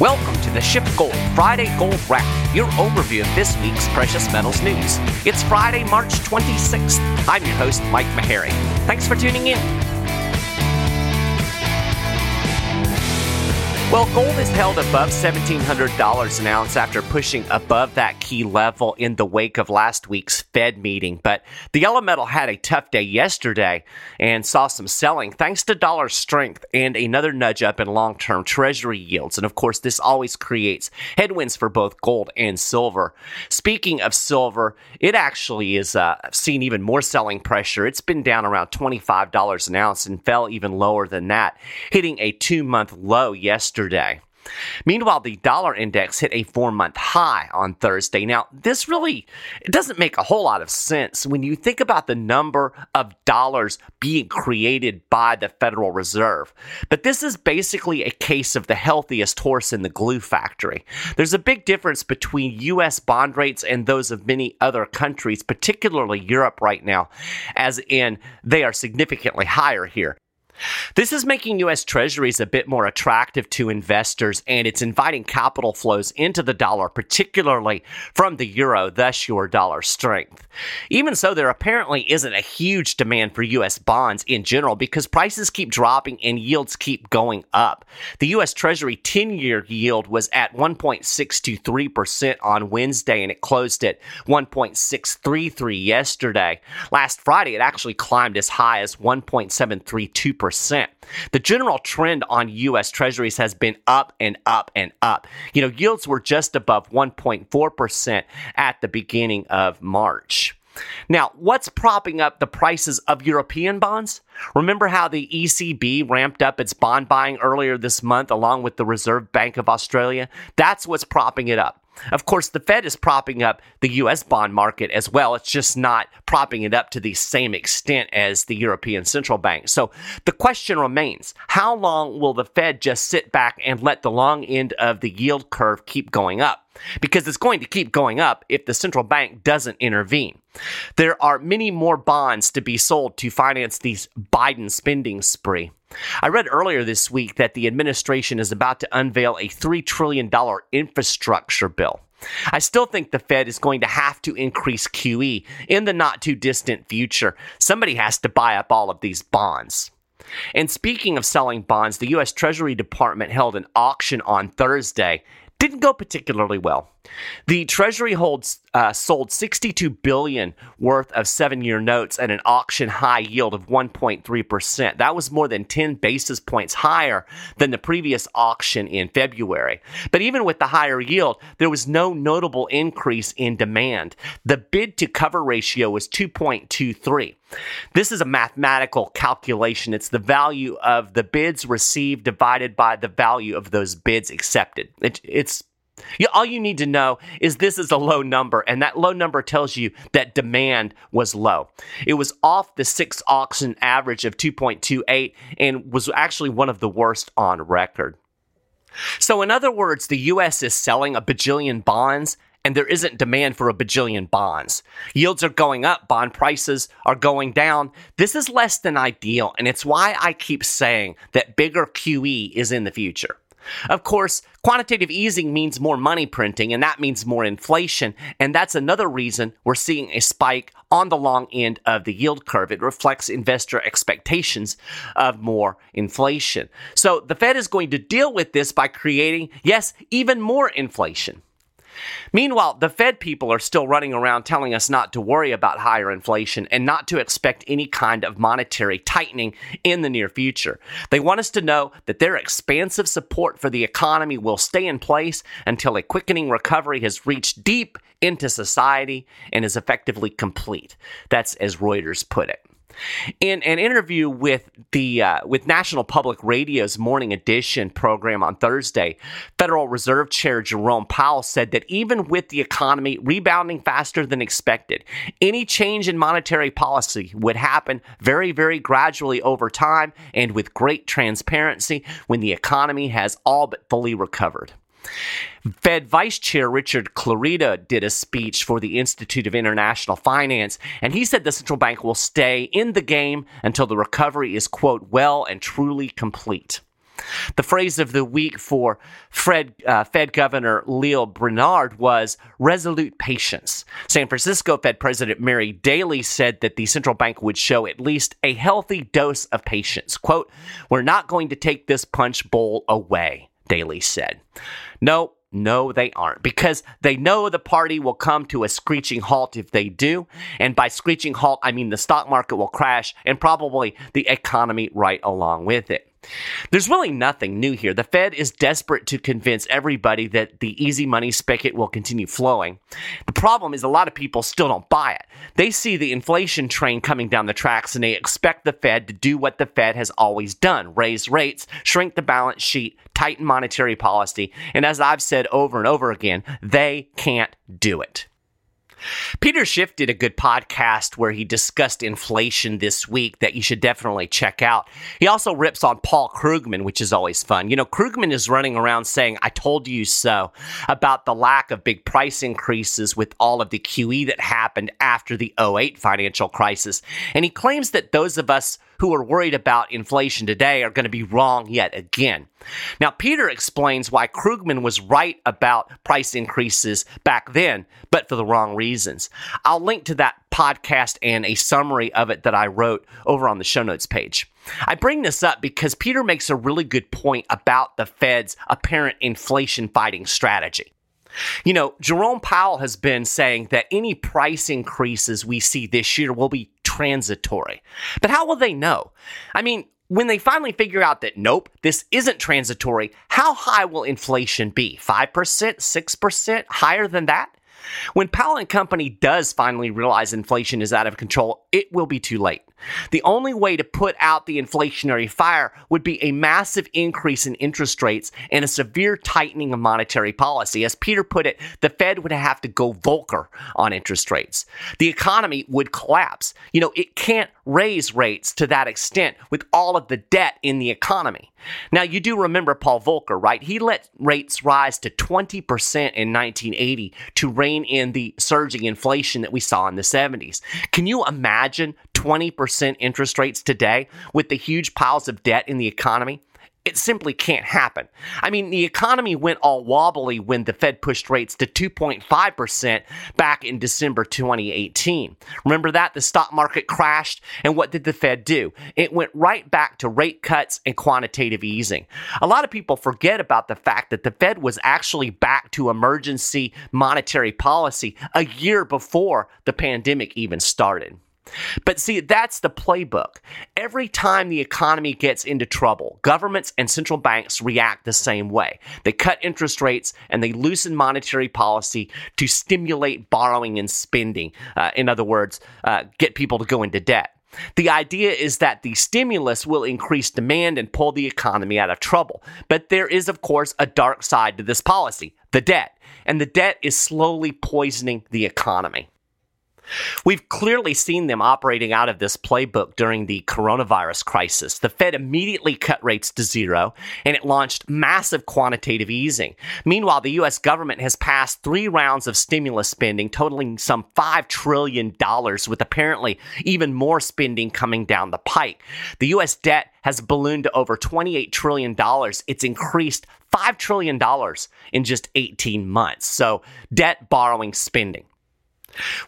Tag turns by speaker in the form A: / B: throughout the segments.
A: Welcome to the SchiffGold Friday Gold Wrap, your overview of this week's precious metals news. It's Friday, March 26th. I'm your host, Mike Maharrey. Thanks for tuning in. Well, gold is held above $1,700 an ounce after pushing above that key level in the wake of last week's Fed meeting. But the yellow metal had a tough day yesterday and saw some selling thanks to dollar strength and another nudge up in long term treasury yields. And of course, this always creates headwinds for both gold and silver. Speaking of silver, it actually is uh, seen even more selling pressure. It's been down around $25 an ounce and fell even lower than that, hitting a two month low yesterday yesterday. Meanwhile, the dollar index hit a four month high on Thursday. Now, this really it doesn't make a whole lot of sense when you think about the number of dollars being created by the Federal Reserve. But this is basically a case of the healthiest horse in the glue factory. There's a big difference between U.S. bond rates and those of many other countries, particularly Europe right now, as in they are significantly higher here. This is making U.S. Treasuries a bit more attractive to investors and it's inviting capital flows into the dollar, particularly from the euro, thus your dollar strength. Even so, there apparently isn't a huge demand for U.S. bonds in general because prices keep dropping and yields keep going up. The U.S. Treasury 10 year yield was at 1.623% on Wednesday and it closed at 1.633 yesterday. Last Friday, it actually climbed as high as 1.732%. The general trend on U.S. Treasuries has been up and up and up. You know, yields were just above 1.4% at the beginning of March. Now, what's propping up the prices of European bonds? Remember how the ECB ramped up its bond buying earlier this month along with the Reserve Bank of Australia? That's what's propping it up. Of course, the Fed is propping up the US bond market as well. It's just not propping it up to the same extent as the European Central Bank. So the question remains how long will the Fed just sit back and let the long end of the yield curve keep going up? Because it's going to keep going up if the central bank doesn't intervene. There are many more bonds to be sold to finance these Biden spending spree. I read earlier this week that the administration is about to unveil a $3 trillion infrastructure bill. I still think the Fed is going to have to increase QE in the not too distant future. Somebody has to buy up all of these bonds. And speaking of selling bonds, the U.S. Treasury Department held an auction on Thursday. Didn't go particularly well. The Treasury holds uh, sold 62 billion worth of seven-year notes at an auction high yield of 1.3 percent. That was more than 10 basis points higher than the previous auction in February. But even with the higher yield, there was no notable increase in demand. The bid-to-cover ratio was 2.23. This is a mathematical calculation. It's the value of the bids received divided by the value of those bids accepted. It, it's you, all you need to know is this is a low number, and that low number tells you that demand was low. It was off the six auction average of 2.28 and was actually one of the worst on record. So, in other words, the US is selling a bajillion bonds and there isn't demand for a bajillion bonds. Yields are going up, bond prices are going down. This is less than ideal, and it's why I keep saying that bigger QE is in the future. Of course, quantitative easing means more money printing, and that means more inflation. And that's another reason we're seeing a spike on the long end of the yield curve. It reflects investor expectations of more inflation. So the Fed is going to deal with this by creating, yes, even more inflation. Meanwhile, the Fed people are still running around telling us not to worry about higher inflation and not to expect any kind of monetary tightening in the near future. They want us to know that their expansive support for the economy will stay in place until a quickening recovery has reached deep into society and is effectively complete. That's as Reuters put it. In an interview with the uh, with National Public Radio's Morning Edition program on Thursday, Federal Reserve Chair Jerome Powell said that even with the economy rebounding faster than expected, any change in monetary policy would happen very, very gradually over time and with great transparency when the economy has all but fully recovered. Fed Vice Chair Richard Clarida did a speech for the Institute of International Finance, and he said the central bank will stay in the game until the recovery is, quote, well and truly complete. The phrase of the week for Fred, uh, Fed Governor Lael Brainard was resolute patience. San Francisco Fed President Mary Daly said that the central bank would show at least a healthy dose of patience. Quote, We're not going to take this punch bowl away, Daly said. No, no, they aren't, because they know the party will come to a screeching halt if they do. And by screeching halt, I mean the stock market will crash and probably the economy right along with it. There's really nothing new here. The Fed is desperate to convince everybody that the easy money spigot will continue flowing. The problem is a lot of people still don't buy it. They see the inflation train coming down the tracks and they expect the Fed to do what the Fed has always done raise rates, shrink the balance sheet, tighten monetary policy. And as I've said over and over again, they can't do it. Peter Schiff did a good podcast where he discussed inflation this week that you should definitely check out. He also rips on Paul Krugman, which is always fun. You know, Krugman is running around saying, I told you so, about the lack of big price increases with all of the QE that happened after the 08 financial crisis. And he claims that those of us who are worried about inflation today are going to be wrong yet again. Now, Peter explains why Krugman was right about price increases back then, but for the wrong I'll link to that podcast and a summary of it that I wrote over on the show notes page. I bring this up because Peter makes a really good point about the Fed's apparent inflation fighting strategy. You know, Jerome Powell has been saying that any price increases we see this year will be transitory. But how will they know? I mean, when they finally figure out that nope, this isn't transitory, how high will inflation be? 5%, 6%, higher than that? When Powell and Company does finally realize inflation is out of control, it will be too late. The only way to put out the inflationary fire would be a massive increase in interest rates and a severe tightening of monetary policy. As Peter put it, the Fed would have to go Volcker on interest rates. The economy would collapse. You know, it can't raise rates to that extent with all of the debt in the economy. Now, you do remember Paul Volcker, right? He let rates rise to 20% in 1980 to rein in the surging inflation that we saw in the 70s. Can you imagine 20% interest rates today with the huge piles of debt in the economy? It simply can't happen. I mean, the economy went all wobbly when the Fed pushed rates to 2.5% back in December 2018. Remember that? The stock market crashed, and what did the Fed do? It went right back to rate cuts and quantitative easing. A lot of people forget about the fact that the Fed was actually back to emergency monetary policy a year before the pandemic even started. But see, that's the playbook. Every time the economy gets into trouble, governments and central banks react the same way. They cut interest rates and they loosen monetary policy to stimulate borrowing and spending. Uh, in other words, uh, get people to go into debt. The idea is that the stimulus will increase demand and pull the economy out of trouble. But there is, of course, a dark side to this policy the debt. And the debt is slowly poisoning the economy. We've clearly seen them operating out of this playbook during the coronavirus crisis. The Fed immediately cut rates to zero and it launched massive quantitative easing. Meanwhile, the U.S. government has passed three rounds of stimulus spending totaling some $5 trillion, with apparently even more spending coming down the pike. The U.S. debt has ballooned to over $28 trillion. It's increased $5 trillion in just 18 months. So, debt, borrowing, spending.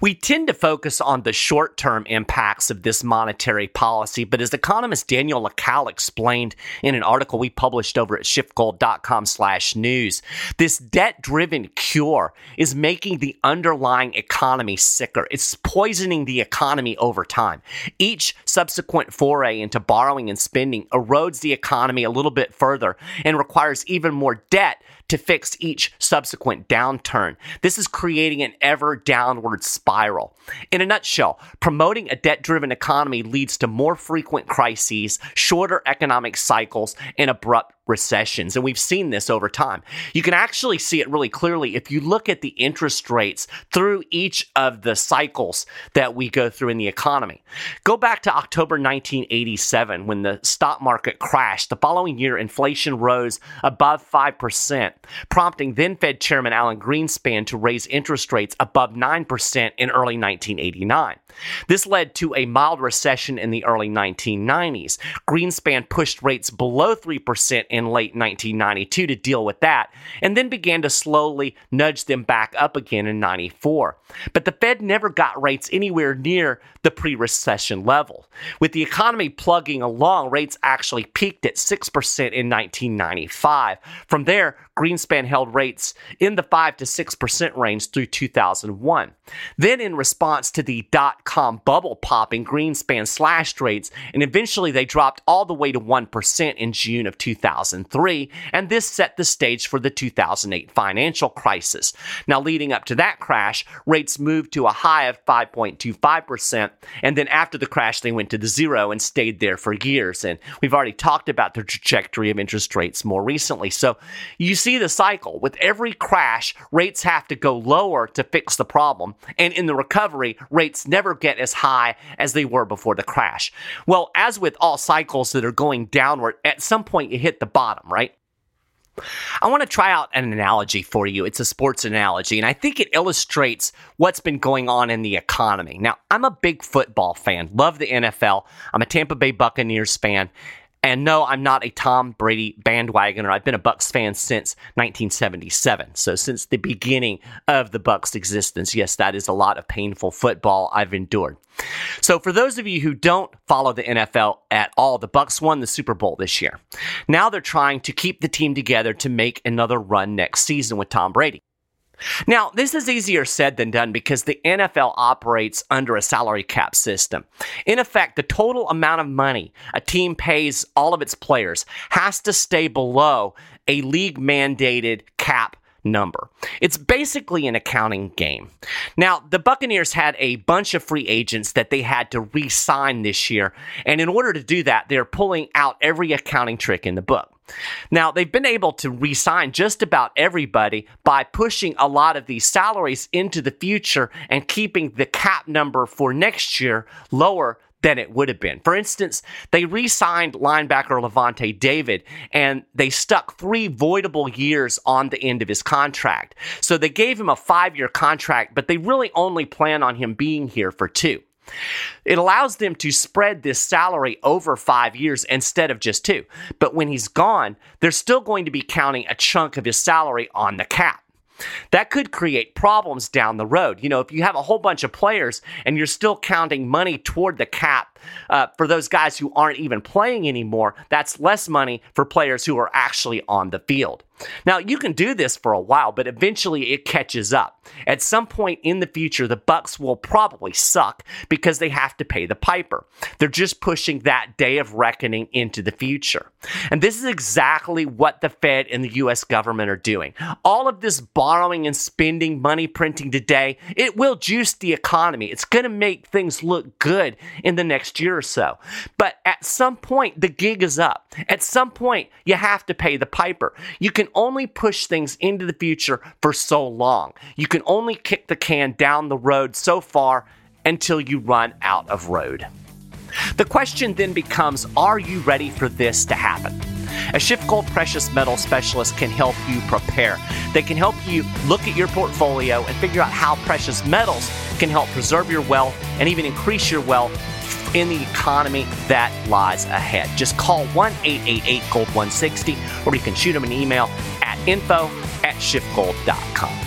A: We tend to focus on the short term impacts of this monetary policy, but as economist Daniel Lacalle explained in an article we published over at schiffgold.com slash news, this debt driven cure is making the underlying economy sicker. It's poisoning the economy over time. Each subsequent foray into borrowing and spending erodes the economy a little bit further and requires even more debt to fix each subsequent downturn. This is creating an ever downward spiral. In a nutshell, promoting a debt driven economy leads to more frequent crises, shorter economic cycles, and abrupt recessions. And we've seen this over time. You can actually see it really clearly if you look at the interest rates through each of the cycles that we go through in the economy. Go back to October 1987 when the stock market crashed. The following year, inflation rose above 5%, prompting then Fed Chairman Alan Greenspan to raise interest rates above 9% in early 1989. This led to a mild recession in the early 1990s. Greenspan pushed rates below 3% in late 1992 to deal with that, and then began to slowly nudge them back up again in 94. But the Fed never got rates anywhere near the pre recession level. With the economy plugging along, rates actually peaked at 6% in 1995. From there, Greenspan held rates in the 5 to 6% range through 2001. Then, in response to the dot com bubble popping, Greenspan slashed rates and eventually they dropped all the way to 1% in June of 2003. And this set the stage for the 2008 financial crisis. Now, leading up to that crash, rates moved to a high of 5.25%. And then after the crash, they went to the zero and stayed there for years. And we've already talked about the trajectory of interest rates more recently. So you see the cycle. With every crash, rates have to go lower to fix the problem. And in the recovery, rates never get as high as they were before the crash. Well, as with all cycles that are going downward, at some point you hit the bottom, right? I want to try out an analogy for you. It's a sports analogy, and I think it illustrates what's been going on in the economy. Now, I'm a big football fan, love the NFL. I'm a Tampa Bay Buccaneers fan, and no, I'm not a Tom Brady bandwagoner. I've been a Bucs fan since 1977. So since the beginning of the Bucs existence, yes, that is a lot of painful football I've endured. So for those of you who don't follow the NFL at all, the Bucs won the Super Bowl this year. Now they're trying to keep the team together to make another run next season with Tom Brady. Now, this is easier said than done because the NFL operates under a salary cap system. In effect, the total amount of money a team pays all of its players has to stay below a league mandated cap number. It's basically an accounting game. Now, the Buccaneers had a bunch of free agents that they had to re sign this year. And in order to do that, they're pulling out every accounting trick in the book. Now, they've been able to re sign just about everybody by pushing a lot of these salaries into the future and keeping the cap number for next year lower than it would have been. For instance, they re signed linebacker Lavonte David and they stuck three voidable years on the end of his contract. So they gave him a five year contract, but they really only plan on him being here for two. It allows them to spread this salary over five years instead of just two. But when he's gone, they're still going to be counting a chunk of his salary on the cap. That could create problems down the road. You know, if you have a whole bunch of players and you're still counting money toward the cap uh, for those guys who aren't even playing anymore, that's less money for players who are actually on the field. Now, you can do this for a while, but eventually it catches up. At some point in the future, the Bucs will probably suck because they have to pay the piper. They're just pushing that day of reckoning into the future. And this is exactly what the Fed and the US government are doing. All of this borrowing and spending, money printing today, it will juice the economy. It's going to make things look good in the next year or so. But at some point, the gig is up. At some point, you have to pay the piper. You can only push things into the future for so long. You can only kick the can down the road so far until you run out of road. The question then becomes Are you ready for this to happen? A SchiffGold precious metal specialist can help you prepare. They can help you look at your portfolio and figure out how precious metals can help preserve your wealth and even increase your wealth in the economy that lies ahead. Just call 1 888 Gold 160 or you can shoot them an email at info at schiffgold.com.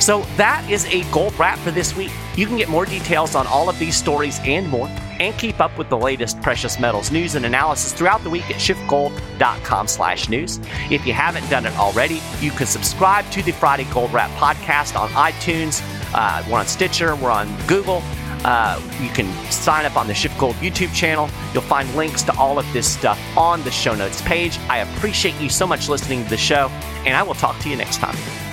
A: So that is a gold wrap for this week. You can get more details on all of these stories and more and keep up with the latest precious metals news and analysis throughout the week at schiffgold.com slash news. If you haven't done it already, you can subscribe to the Friday Gold Wrap podcast on iTunes. Uh, we're on Stitcher, we're on Google, uh, you can sign up on the SchiffGold YouTube channel. You'll find links to all of this stuff on the show notes page. I appreciate you so much listening to the show, and I will talk to you next time.